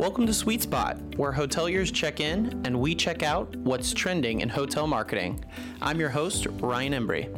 Welcome to Sweet Spot, where hoteliers check in and we check out what's trending in hotel marketing. I'm your host, Ryan Embry.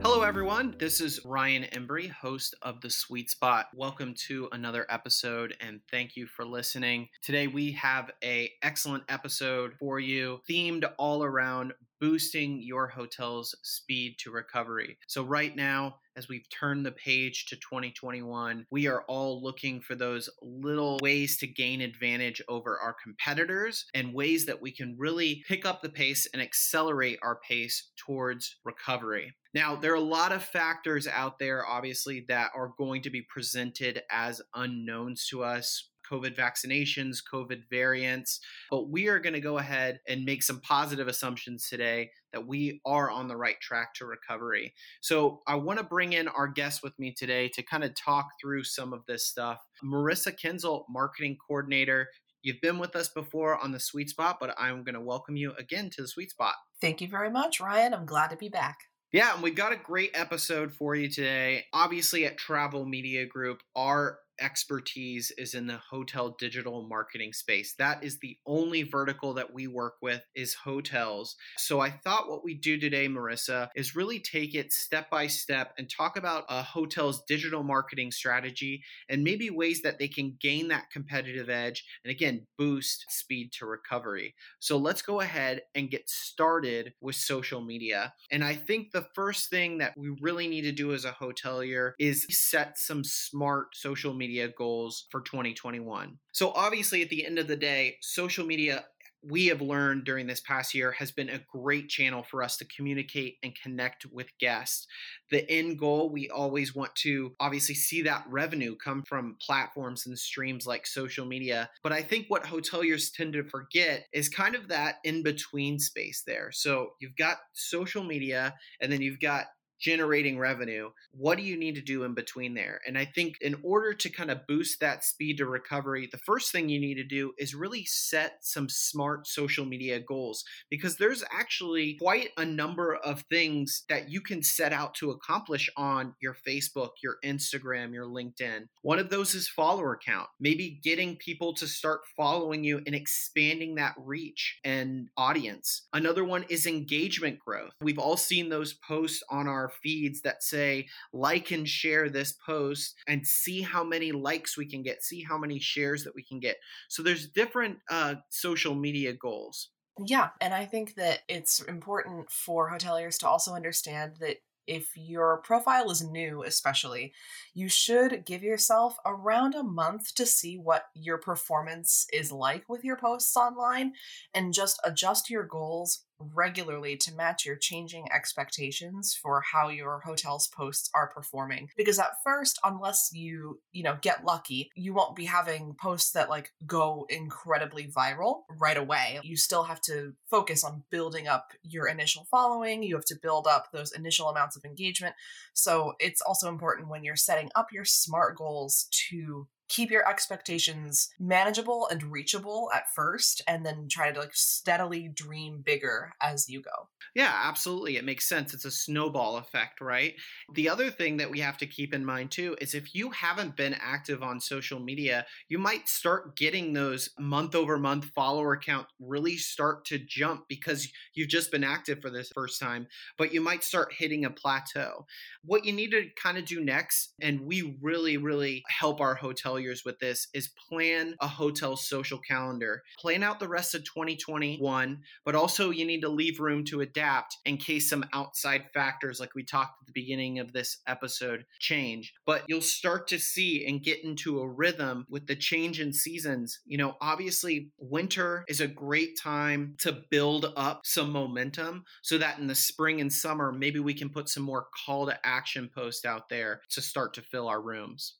Hello, everyone. This is Ryan Embry, host of The Sweet Spot. Welcome to another episode, and thank you for listening. Today, we have a excellent episode for you, themed all around boosting your hotel's speed to recovery. So, right now, as we've turned the page to 2021, we are all looking for those little ways to gain advantage over our competitors and ways that we can really pick up the pace and accelerate our pace towards recovery. Now, there are a lot of factors out there, obviously, that are going to be presented as unknowns to us COVID vaccinations, COVID variants. But we are going to go ahead and make some positive assumptions today that we are on the right track to recovery. So I want to bring in our guest with me today to kind of talk through some of this stuff. Marissa Kinzel, marketing coordinator. You've been with us before on the Sweet Spot, but I'm going to welcome you again to the Sweet Spot. Thank you very much, Ryan. I'm glad to be back. Yeah, and we've got a great episode for you today. Obviously, at Travel Media Group, our expertise is in the hotel digital marketing space. That is the only vertical that we work with is hotels. So I thought what we do today, Marissa, is really take it step by step and talk about a hotel's digital marketing strategy and maybe ways that they can gain that competitive edge and again boost speed to recovery. So let's go ahead and get started with social media. And I think the first thing that we really need to do as a hotelier is set some smart social media media goals for 2021. So, obviously, at the end of the day, social media we have learned during this past year has been a great channel for us to communicate and connect with guests. The end goal, we always want to obviously see that revenue come from platforms and streams like social media. But I think what hoteliers tend to forget is kind of that in between space there. So you've got social media and then you've got generating revenue. What do you need to do in between there? And I think in order to kind of boost that speed to recovery, the first thing you need to do is really set some smart social media goals because there's actually quite a number of things that you can set out to accomplish on your Facebook, your Instagram, your LinkedIn. One of those is follower count, maybe getting people to start following you and expanding that reach and audience. Another one is engagement growth. We've all seen those posts on our feeds that say like and share this post and see how many likes we can get, see how many shares that we can get. So there's different uh, social media goals. Yeah, and I think that it's important for hoteliers to also understand that if your profile is new, especially, you should give yourself around a month to see what your performance is like with your posts online and just adjust your goals regularly to match your changing expectations for how your hotel's posts are performing. Because at first unless you you know get lucky you won't be having posts that like go incredibly viral right away. You still have to focus on building up your initial following. You have to build up those initial amounts of engagement. So it's also important when you're setting up your smart goals to keep your expectations manageable and reachable at first and then try to like steadily dream bigger as you go. Yeah absolutely it makes sense it's a snowball effect right? The other thing that we have to keep in mind too is if you haven't been active on social media you might start getting those month over month follower count really start to jump because you've just been active for this first time but you might start hitting a plateau. What you need to kind of do next and we really really help our hotel hoteliers with this is plan a hotel social calendar. Plan out the rest of 2021, but also you need to leave room to adapt in case some outside factors, like we talked at the beginning of this episode, change. But you'll start to see and get into a rhythm with the change in seasons. You know, obviously, winter is a great time to build up some momentum so that in the spring and summer, maybe we can put some more call to action posts out there to start to fill our rooms.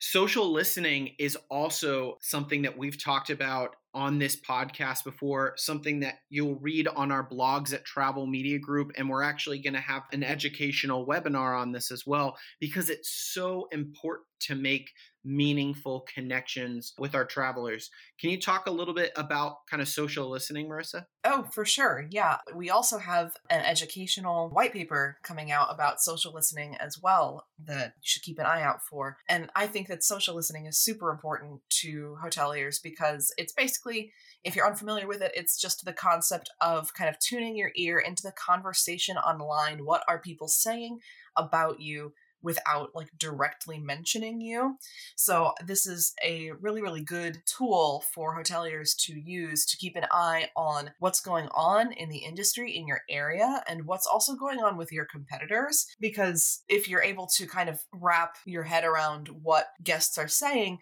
Social listening is also something that we've talked about on this podcast before, something that you'll read on our blogs at Travel Media Group. And we're actually going to have an educational webinar on this as well, because it's so important to make meaningful connections with our travelers. Can you talk a little bit about kind of social listening, Marissa? Oh, for sure. Yeah. We also have an educational white paper coming out about social listening as well that you should keep an eye out for. And I think that social listening is super important to hoteliers because it's basically, if you're unfamiliar with it, it's just the concept of kind of tuning your ear into the conversation online. What are people saying about you? without like directly mentioning you. So this is a really really good tool for hoteliers to use to keep an eye on what's going on in the industry in your area and what's also going on with your competitors because if you're able to kind of wrap your head around what guests are saying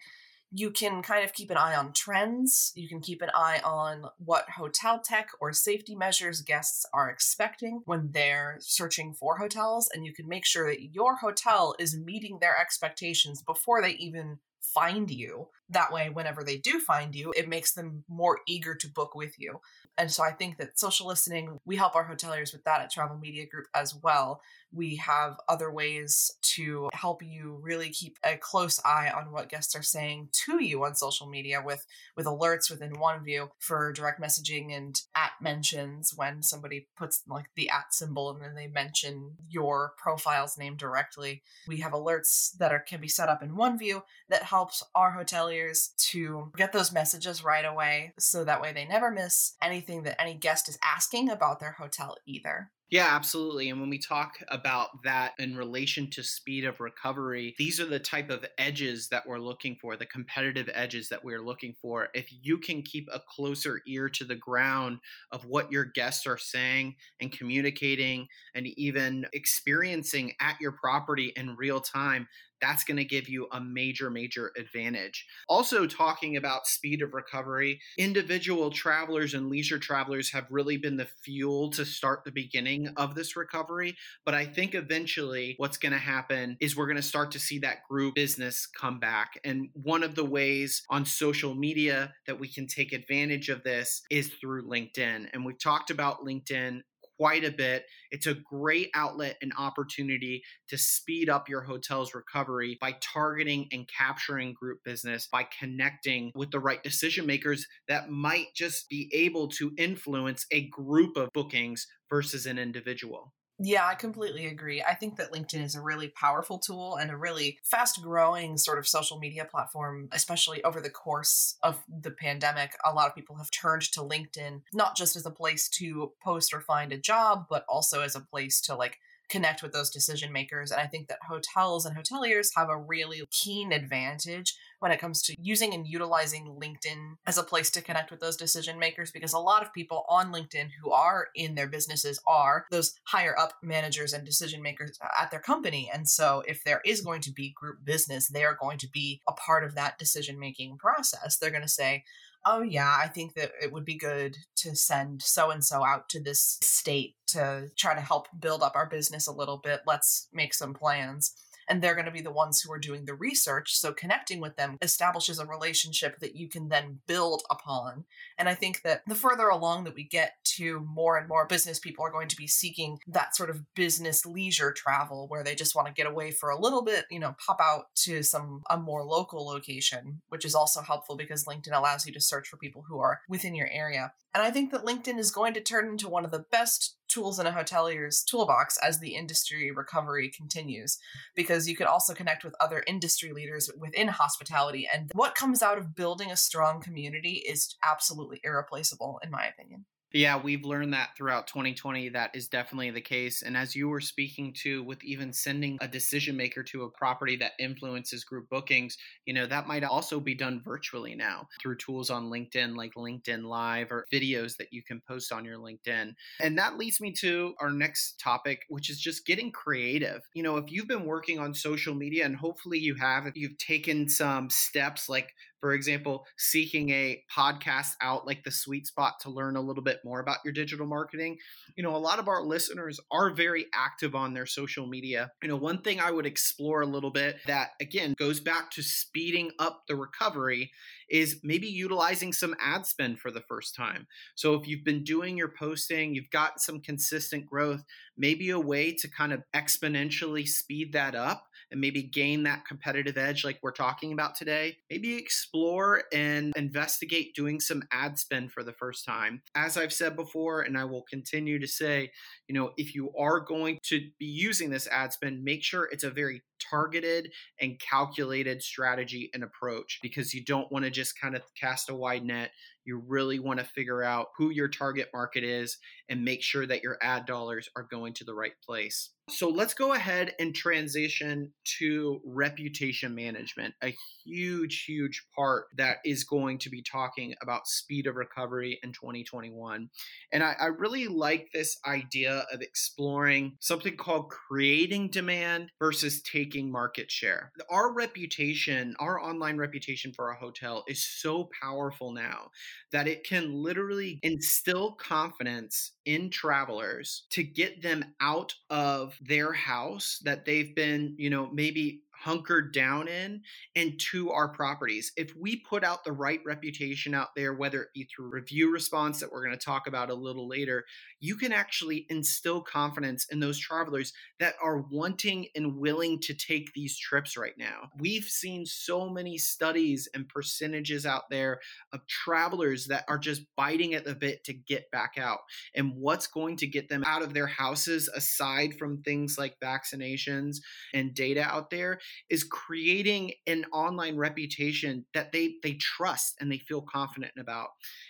you can kind of keep an eye on trends. You can keep an eye on what hotel tech or safety measures guests are expecting when they're searching for hotels. And you can make sure that your hotel is meeting their expectations before they even find you. That way, whenever they do find you, it makes them more eager to book with you. And so I think that social listening, we help our hoteliers with that at Travel Media Group as well. We have other ways to help you really keep a close eye on what guests are saying to you on social media with with alerts within OneView for direct messaging and at mentions when somebody puts like the at symbol and then they mention your profile's name directly. We have alerts that are can be set up in OneView that helps our hoteliers to get those messages right away so that way they never miss anything that any guest is asking about their hotel either. Yeah, absolutely. And when we talk about that in relation to speed of recovery, these are the type of edges that we're looking for, the competitive edges that we're looking for. If you can keep a closer ear to the ground of what your guests are saying and communicating and even experiencing at your property in real time, that's going to give you a major, major advantage. Also, talking about speed of recovery, individual travelers and leisure travelers have really been the fuel to start the beginning of this recovery. But I think eventually what's going to happen is we're going to start to see that group business come back. And one of the ways on social media that we can take advantage of this is through LinkedIn. And we've talked about LinkedIn quite a bit. It's a great outlet and opportunity to speed up your hotel's recovery by targeting and capturing group business, by connecting with the right decision makers that might just be able to influence a group of bookings versus an individual. Yeah, I completely agree. I think that LinkedIn is a really powerful tool and a really fast growing sort of social media platform, especially over the course of the pandemic. A lot of people have turned to LinkedIn, not just as a place to post or find a job, but also as a place to like connect with those decision makers. And I think that hotels and hoteliers have a really keen advantage when it comes to using and utilizing LinkedIn as a place to connect with those decision makers because a lot of people on LinkedIn who are in their businesses are those higher up managers and decision makers at their company. And so if there is going to be group business, they are going to be a part of that decision making process. They're going to say, oh yeah i think that it would be good to send so and so out to this state to try to help build up our business a little bit. Let's make some plans and they're going to be the ones who are doing the research. So connecting with them establishes a relationship that you can then build upon. And I think that the further along that we get to more and more business people are going to be seeking that sort of business leisure travel where they just want to get away for a little bit, you know, pop out to some a more local location, which is also helpful because LinkedIn allows you to search for people who are within your area. And I think that LinkedIn is going to turn into one of the best tools in a hotelier's toolbox as the industry recovery continues because you can also connect with other industry leaders within hospitality and what comes out of building a strong community is absolutely irreplaceable in my opinion yeah, we've learned that throughout 2020. That is definitely the case. And as you were speaking to, with even sending a decision maker to a property that influences group bookings, you know, that might also be done virtually now through tools on LinkedIn, like LinkedIn Live or videos that you can post on your LinkedIn. And that leads me to our next topic, which is just getting creative. You know, if you've been working on social media, and hopefully you have, if you've taken some steps like for example, seeking a podcast out like the sweet spot to learn a little bit more about your digital marketing. You know, a lot of our listeners are very active on their social media. You know, one thing I would explore a little bit that again goes back to speeding up the recovery is maybe utilizing some ad spend for the first time. So if you've been doing your posting, you've got some consistent growth, maybe a way to kind of exponentially speed that up and maybe gain that competitive edge like we're talking about today, maybe explore and investigate doing some ad spend for the first time. As I've said before, and I will continue to say, you know, if you are going to be using this ad spend, make sure it's a very targeted and calculated strategy and approach because you don't want to just kind of cast a wide net. You really want to figure out who your target market is and make sure that your ad dollars are going to the right place. So let's go ahead and transition to reputation management, a huge, huge part that is going to be talking about speed of recovery in 2021. And I, I really like this idea of exploring something called creating demand versus taking market share. Our reputation, our online reputation for a hotel is so powerful now that it can literally instill confidence in travelers to get them out of their house that they've been, you know, maybe hunkered down in and to our properties. If we put out the right reputation out there, whether it be through review response that we're going to talk about a little later, you can actually instill confidence in those travelers that are wanting and willing to take these trips right now. We've seen so many studies and percentages out there of travelers that are just biting at the bit to get back out. And what's going to get them out of their houses, aside from things like vaccinations and data out there, is creating an online reputation that they they trust and they feel confident about.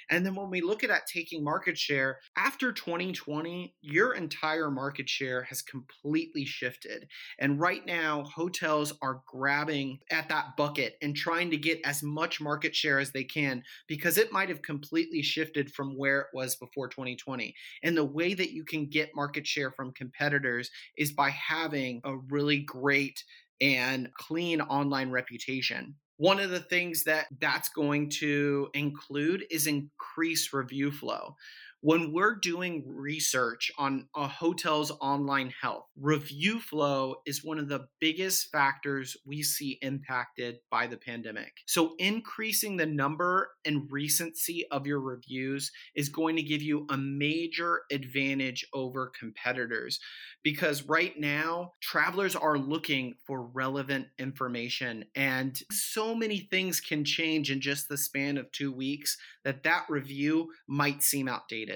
And then when we look at taking market share, after 2020, your entire market share has completely shifted. And right now, hotels are grabbing at that bucket and trying to get as much market share as they can because it might have completely shifted from where it was before 2020. And the way that you can get market share from competitors is by having a really great and clean online reputation. One of the things that that's going to include is increased review flow when we're doing research on a hotel's online health, review flow is one of the biggest factors we see impacted by the pandemic. So, increasing the number and recency of your reviews is going to give you a major advantage over competitors because right now, travelers are looking for relevant information, and so many things can change in just the span of two weeks that that review might seem outdated.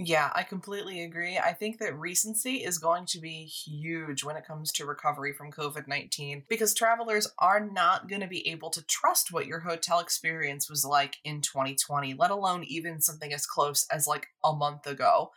Yeah, I completely agree. I think that recency is going to be huge when it comes to recovery from COVID 19 because travelers are not going to be able to trust what your hotel experience was like in 2020, let alone even something as close as like a month ago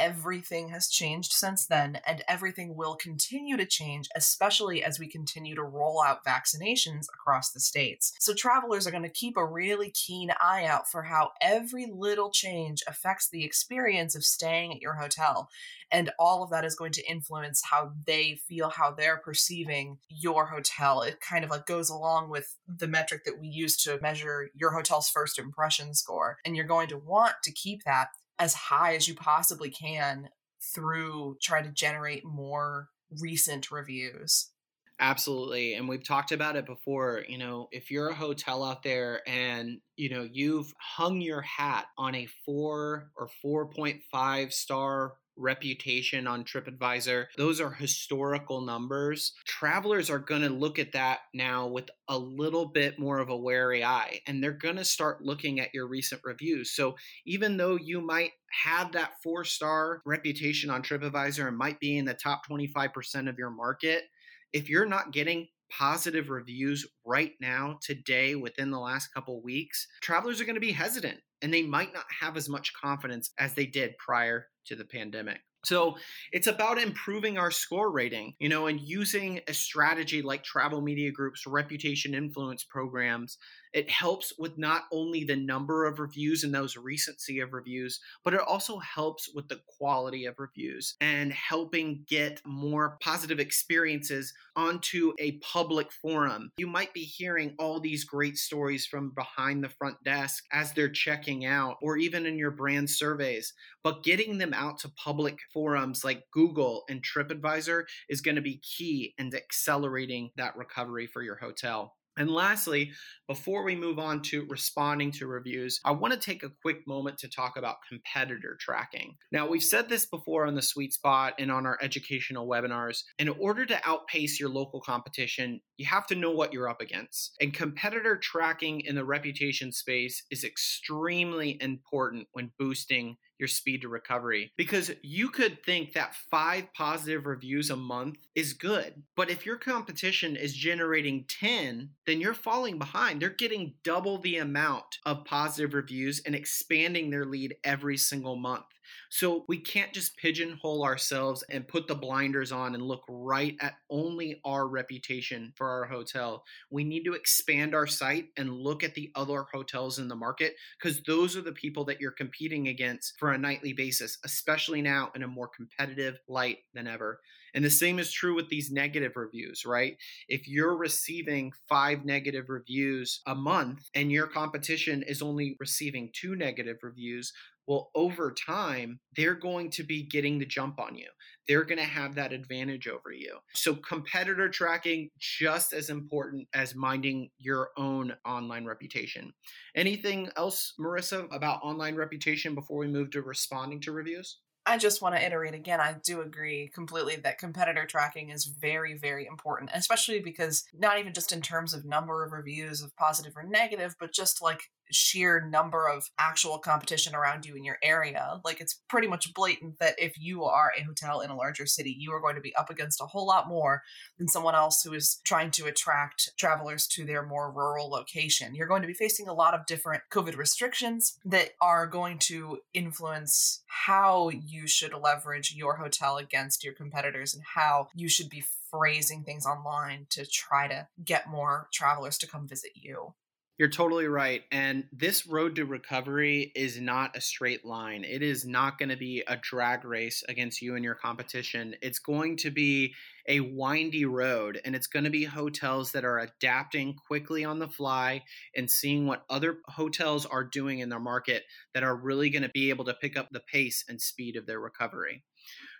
everything has changed since then, and everything will continue to change, especially as we continue to roll out vaccinations across the states. So, travelers are going to keep a really keen eye out for how every little change affects the experience of staying at your hotel. And all of that is going to influence how they feel, how they're perceiving your hotel. It kind of like goes along with the metric that we use to measure your hotel's first impression score. And you're going to want to keep that as high as you possibly can through trying to generate more recent reviews. Absolutely. And we've talked about it before. You know, if you're a hotel out there and, you know, you've hung your hat on a four or 4.5 star reputation on TripAdvisor. Those are historical numbers. Travelers are going to look at that now with a little bit more of a wary eye, and they're going to start looking at your recent reviews. So even though you might have that four star reputation on TripAdvisor and might be in the top 25% of your market, if you're not getting positive reviews right now today within the last couple weeks travelers are going to be hesitant and they might not have as much confidence as they did prior to the pandemic. So it's about improving our score rating, you know, and using a strategy like Travel Media Group's reputation influence programs it helps with not only the number of reviews and those recency of reviews, but it also helps with the quality of reviews and helping get more positive experiences onto a public forum. You might be hearing all these great stories from behind the front desk as they're checking out, or even in your brand surveys, but getting them out to public forums like Google and TripAdvisor is going to be key in accelerating that recovery for your hotel. And lastly, before we move on to responding to reviews, I want to take a quick moment to talk about competitor tracking. Now, we've said this before on the sweet spot and on our educational webinars. In order to outpace your local competition, you have to know what you're up against. And competitor tracking in the reputation space is extremely important when boosting your speed to recovery because you could think that five positive reviews a month is good. But if your competition is generating 10, then you're falling behind. They're getting double the amount of positive reviews and expanding their lead every single month. So we can't just pigeonhole ourselves and put the blinders on and look right at only our reputation for our hotel. We need to expand our sight and look at the other hotels in the market because those are the people that you're competing against for a nightly basis, especially now in a more competitive light than ever. And the same is true with these negative reviews, right? If you're receiving five negative reviews a month and your competition is only receiving two negative reviews, well, over time, they're going to be getting the jump on you. They're going to have that advantage over you. So, competitor tracking just as important as minding your own online reputation. Anything else, Marissa, about online reputation before we move to responding to reviews? I just want to iterate again. I do agree completely that competitor tracking is very, very important, especially because not even just in terms of number of reviews of positive or negative, but just like sheer number of actual competition around you in your area. Like it's pretty much blatant that if you are a hotel in a larger city, you are going to be up against a whole lot more than someone else who is trying to attract travelers to their more rural location. You're going to be facing a lot of different COVID restrictions that are going to influence how you should leverage your hotel against your competitors and how you should be phrasing things online to try to get more travelers to come visit you. You're totally right. And this road to recovery is not a straight line. It is not going to be a drag race against you and your competition. It's going to be a windy road, and it's going to be hotels that are adapting quickly on the fly and seeing what other hotels are doing in their market that are really going to be able to pick up the pace and speed of their recovery.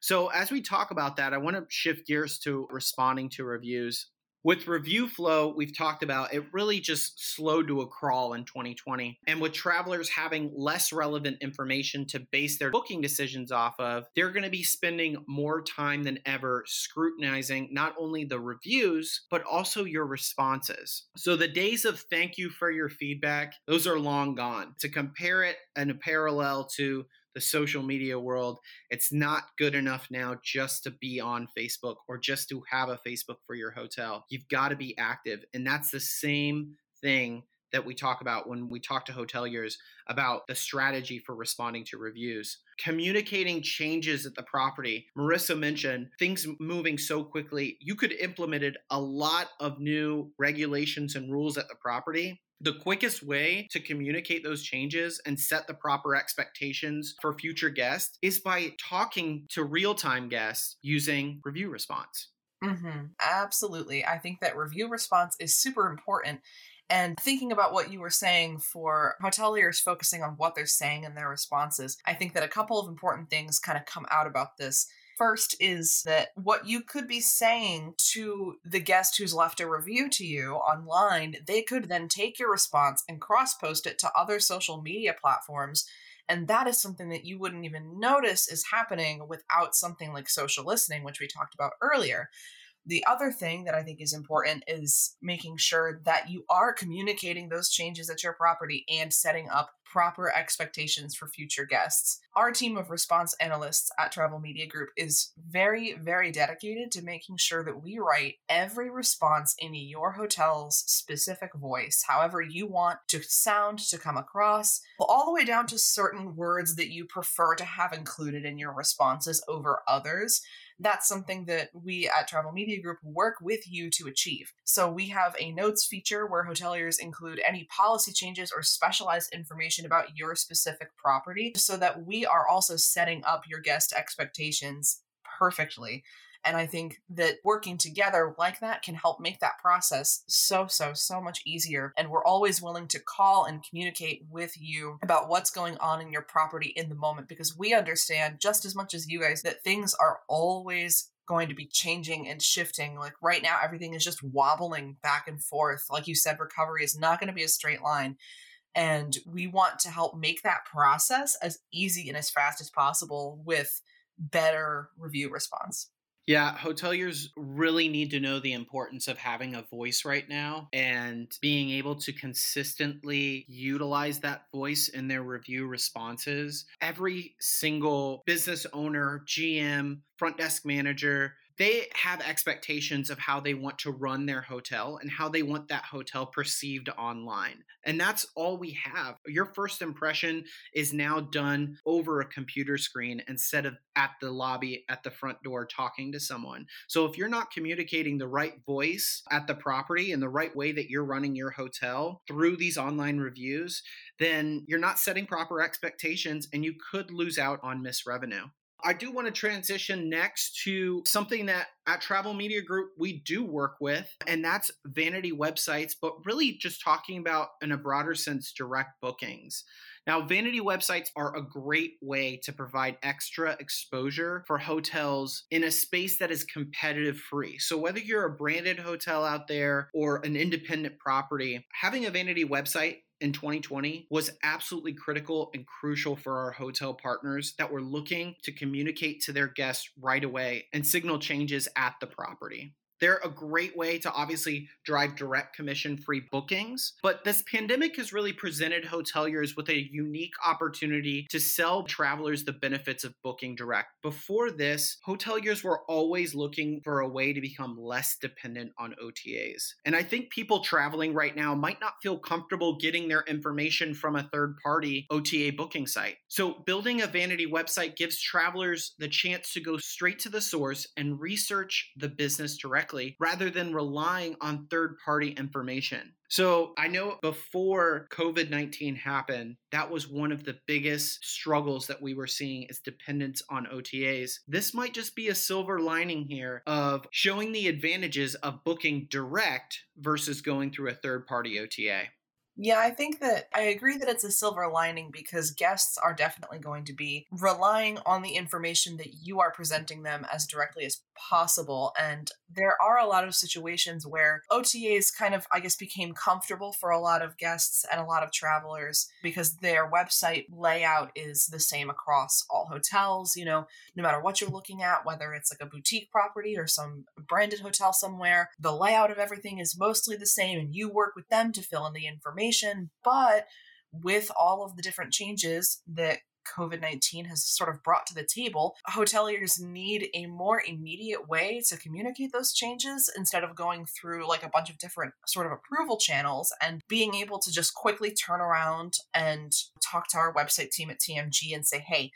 So, as we talk about that, I want to shift gears to responding to reviews. With review flow, we've talked about it really just slowed to a crawl in 2020. And with travelers having less relevant information to base their booking decisions off of, they're going to be spending more time than ever scrutinizing not only the reviews, but also your responses. So the days of thank you for your feedback, those are long gone. To compare it and a parallel to the social media world. It's not good enough now just to be on Facebook or just to have a Facebook for your hotel. You've got to be active. And that's the same thing that we talk about when we talk to hoteliers about the strategy for responding to reviews. Communicating changes at the property. Marissa mentioned things moving so quickly. You could implemented a lot of new regulations and rules at the property the quickest way to communicate those changes and set the proper expectations for future guests is by talking to real time guests using review response. Mm-hmm. Absolutely. I think that review response is super important. And thinking about what you were saying for hoteliers focusing on what they're saying in their responses, I think that a couple of important things kind of come out about this first is that what you could be saying to the guest who's left a review to you online, they could then take your response and cross post it to other social media platforms. And that is something that you wouldn't even notice is happening without something like social listening, which we talked about earlier. The other thing that I think is important is making sure that you are communicating those changes at your property and setting up proper expectations for future guests. Our team of response analysts at Travel Media Group is very, very dedicated to making sure that we write every response in your hotel's specific voice, however you want to sound to come across, all the way down to certain words that you prefer to have included in your responses over others that's something that we at Travel Media Group work with you to achieve. So we have a notes feature where hoteliers include any policy changes or specialized information about your specific property so that we are also setting up your guest expectations perfectly and I think that working together like that can help make that process so, so, so much easier. And we're always willing to call and communicate with you about what's going on in your property in the moment because we understand just as much as you guys that things are always going to be changing and shifting. Like right now, everything is just wobbling back and forth. Like you said, recovery is not going to be a straight line. And we want to help make that process as easy and as fast as possible with better review response. Yeah, hoteliers really need to know the importance of having a voice right now and being able to consistently utilize that voice in their review responses. Every single business owner, GM, front desk manager, they have expectations of how they want to run their hotel and how they want that hotel perceived online. And that's all we have. Your first impression is now done over a computer screen instead of at the lobby at the front door talking to someone. So if you're not communicating the right voice at the property and the right way that you're running your hotel through these online reviews, then you're not setting proper expectations and you could lose out on missed revenue. I do want to transition next to something that at Travel Media Group we do work with, and that's vanity websites, but really just talking about in a broader sense direct bookings. Now, vanity websites are a great way to provide extra exposure for hotels in a space that is competitive free. So, whether you're a branded hotel out there or an independent property, having a vanity website in 2020 was absolutely critical and crucial for our hotel partners that were looking to communicate to their guests right away and signal changes at the property. They're a great way to obviously drive direct commission free bookings. But this pandemic has really presented hoteliers with a unique opportunity to sell travelers the benefits of booking direct. Before this, hoteliers were always looking for a way to become less dependent on OTAs. And I think people traveling right now might not feel comfortable getting their information from a third party OTA booking site. So, building a vanity website gives travelers the chance to go straight to the source and research the business directly directly rather than relying on third party information. So I know before COVID 19 happened, that was one of the biggest struggles that we were seeing is dependence on OTAs. This might just be a silver lining here of showing the advantages of booking direct versus going through a third party OTA. Yeah, I think that I agree that it's a silver lining because guests are definitely going to be relying on the information that you are presenting them as directly as possible. And there are a lot of situations where OTAs kind of, I guess, became comfortable for a lot of guests and a lot of travelers because their website layout is the same across all hotels. You know, no matter what you're looking at, whether it's like a boutique property or some branded hotel somewhere, the layout of everything is mostly the same and you work with them to fill in the information information, but with all of the different changes that COVID 19 has sort of brought to the table, hoteliers need a more immediate way to communicate those changes instead of going through like a bunch of different sort of approval channels and being able to just quickly turn around and talk to our website team at TMG and say, hey,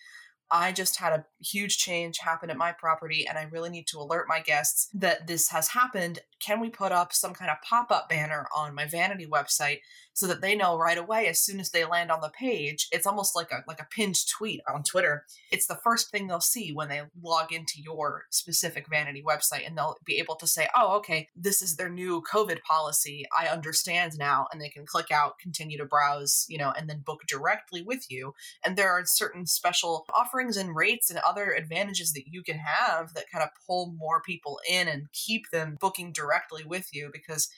I just had a huge change happen at my property and I really need to alert my guests that this has happened. Can we put up some kind of pop up banner on my vanity website so that they know right away as soon as they land on the page? It's almost like a like a pinned tweet on Twitter. It's the first thing they'll see when they log into your specific vanity website and they'll be able to say, "Oh, okay, this is their new COVID policy. I understand now." And they can click out, continue to browse, you know, and then book directly with you. And there are certain special offerings and rates and other advantages that you can have that kind of pull more people in and keep them booking directly with you because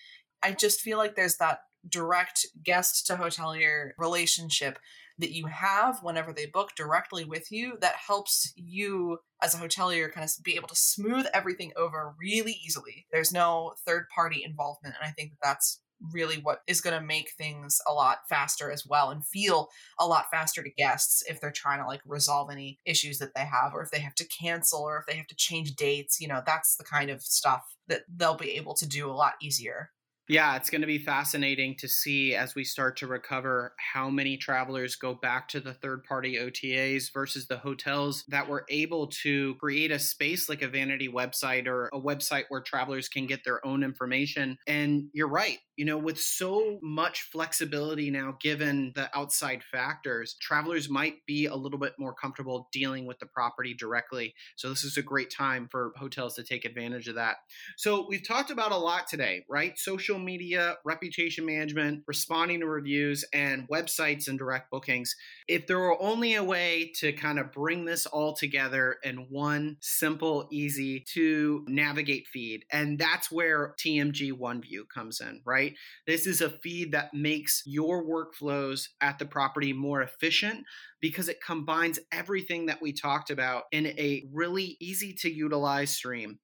I just feel like there's that direct guest to hotelier relationship that you have whenever they book directly with you that helps you as a hotelier kind of be able to smooth everything over really easily. There's no third party involvement and I think that that's really what is going to make things a lot faster as well and feel a lot faster to guests if they're trying to like resolve any issues that they have or if they have to cancel or if they have to change dates you know that's the kind of stuff that they'll be able to do a lot easier yeah, it's going to be fascinating to see as we start to recover how many travelers go back to the third party OTAs versus the hotels that were able to create a space like a vanity website or a website where travelers can get their own information. And you're right, you know, with so much flexibility now given the outside factors, travelers might be a little bit more comfortable dealing with the property directly. So this is a great time for hotels to take advantage of that. So we've talked about a lot today, right? Social media, reputation management, responding to reviews, and websites and direct bookings. If there were only a way to kind of bring this all together in one simple, easy to navigate feed, and that's where TMG OneView comes in, right? This is a feed that makes your workflows at the property more efficient because it combines everything that we talked about in a really easy to utilize stream.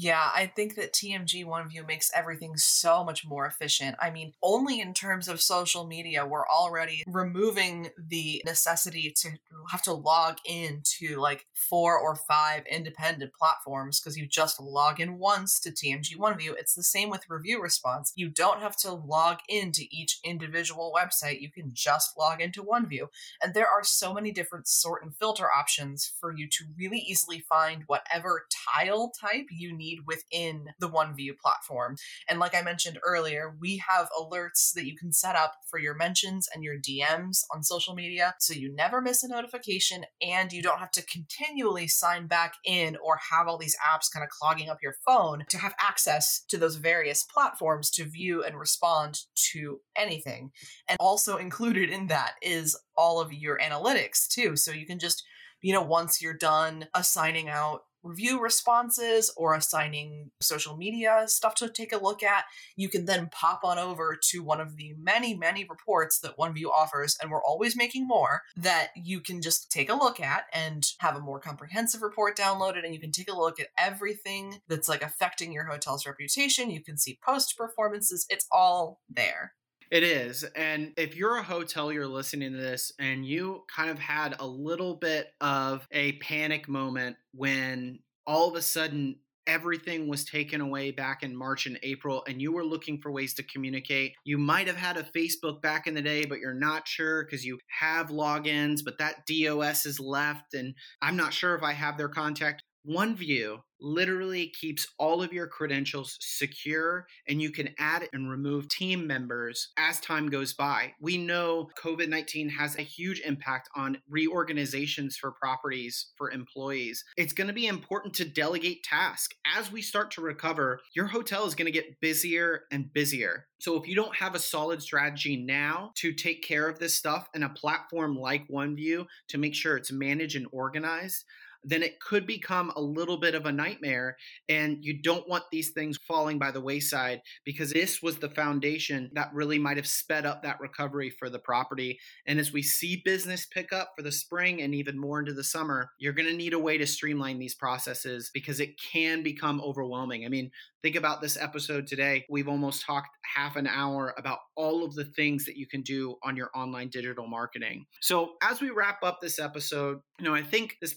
Yeah, I think that TMG OneView makes everything so much more efficient. I mean, only in terms of social media, we're already removing the necessity to have to log in to like four or five independent platforms because you just log in once to TMG OneView. It's the same with review response. You don't have to log into each individual website. You can just log into OneView. And there are so many different sort and filter options for you to really easily find whatever tile type you need need within the OneView platform. And like I mentioned earlier, we have alerts that you can set up for your mentions and your DMs on social media so you never miss a notification and you don't have to continually sign back in or have all these apps kind of clogging up your phone to have access to those various platforms to view and respond to anything. And also included in that is all of your analytics too. So you can just you know, once you're done assigning out review responses or assigning social media stuff to take a look at, you can then pop on over to one of the many, many reports that OneView offers, and we're always making more that you can just take a look at and have a more comprehensive report downloaded. And you can take a look at everything that's like affecting your hotel's reputation. You can see post performances, it's all there. It is. And if you're a hotel, you're listening to this and you kind of had a little bit of a panic moment when all of a sudden everything was taken away back in March and April and you were looking for ways to communicate. You might have had a Facebook back in the day, but you're not sure because you have logins, but that DOS is left and I'm not sure if I have their contact. OneView literally keeps all of your credentials secure and you can add and remove team members as time goes by. We know COVID 19 has a huge impact on reorganizations for properties for employees. It's going to be important to delegate tasks. As we start to recover, your hotel is going to get busier and busier. So if you don't have a solid strategy now to take care of this stuff and a platform like OneView to make sure it's managed and organized, then it could become a little bit of a nightmare. And you don't want these things falling by the wayside because this was the foundation that really might have sped up that recovery for the property. And as we see business pick up for the spring and even more into the summer, you're going to need a way to streamline these processes because it can become overwhelming. I mean, think about this episode today. We've almost talked half an hour about all of the things that you can do on your online digital marketing. So, as we wrap up this episode, you know, I think this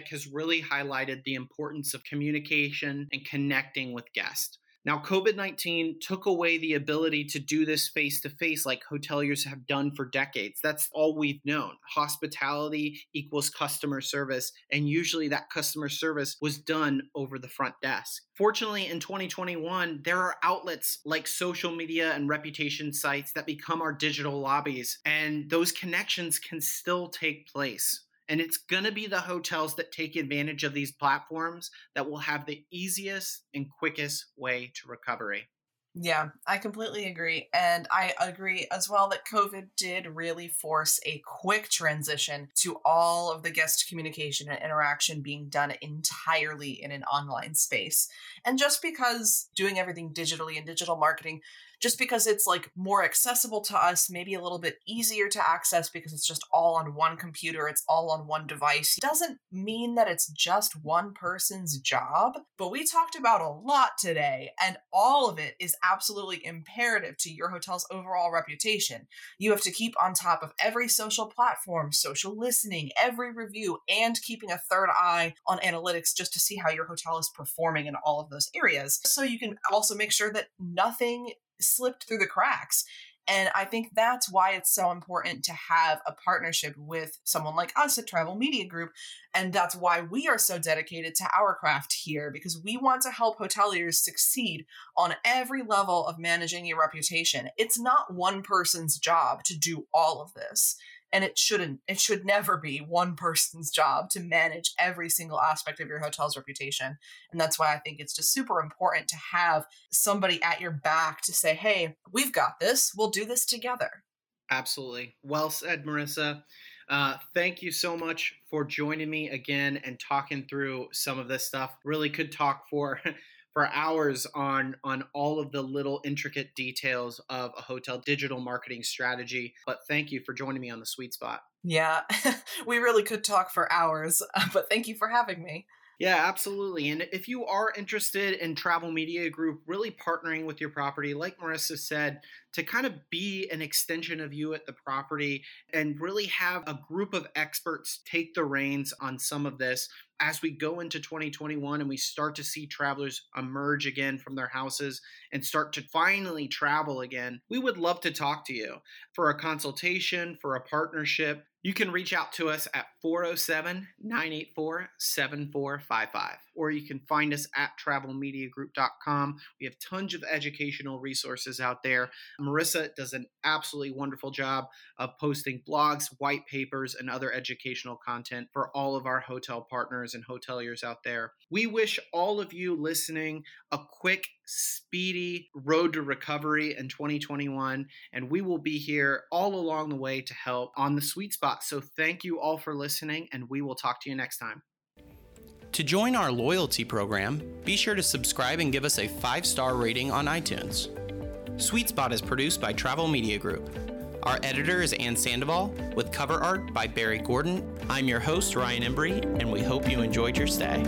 pandemic has really highlighted the importance of communication and connecting with guests. Now, COVID 19 took away the ability to do this face to face like hoteliers have done for decades. That's all we've known. Hospitality equals customer service, and usually that customer service was done over the front desk. Fortunately, in 2021, there are outlets like social media and reputation sites that become our digital lobbies, and those connections can still take place. And it's going to be the hotels that take advantage of these platforms that will have the easiest and quickest way to recovery. Yeah, I completely agree. And I agree as well that COVID did really force a quick transition to all of the guest communication and interaction being done entirely in an online space. And just because doing everything digitally and digital marketing just because it's like more accessible to us, maybe a little bit easier to access because it's just all on one computer, it's all on one device, doesn't mean that it's just one person's job. But we talked about a lot today, and all of it is absolutely imperative to your hotel's overall reputation. You have to keep on top of every social platform, social listening, every review, and keeping a third eye on analytics just to see how your hotel is performing in all of those areas. So you can also make sure that nothing slipped through the cracks. And I think that's why it's so important to have a partnership with someone like us at Travel Media Group. And that's why we are so dedicated to our craft here, because we want to help hoteliers succeed on every level of managing your reputation. It's not one person's job to do all of this and it shouldn't it should never be one person's job to manage every single aspect of your hotel's reputation. And that's why i think it's just super important to have somebody at your back to say hey we've got this. We'll do this together. Absolutely. Well said marissa. Uh, thank you so much for joining me again and talking through some of this stuff. Really could talk for for hours on on all of the little intricate details of a hotel digital marketing strategy. But thank you for joining me on the sweet spot. Yeah, we really could talk for hours, but thank you for having me. Yeah, absolutely. And if you are interested in Travel Media Group really partnering with your property, like Marissa said, to kind of be an extension of you at the property and really have a group of experts take the reins on some of this as we go into 2021 and we start to see travelers emerge again from their houses and start to finally travel again, we would love to talk to you for a consultation, for a partnership. You can reach out to us at 407 984 7455, or you can find us at travelmediagroup.com. We have tons of educational resources out there. Marissa does an absolutely wonderful job of posting blogs, white papers, and other educational content for all of our hotel partners and hoteliers out there. We wish all of you listening a quick, speedy road to recovery in 2021, and we will be here all along the way to help on the sweet spot. So, thank you all for listening, and we will talk to you next time. To join our loyalty program, be sure to subscribe and give us a five star rating on iTunes. Sweet Spot is produced by Travel Media Group. Our editor is Ann Sandoval, with cover art by Barry Gordon. I'm your host, Ryan Embry, and we hope you enjoyed your stay.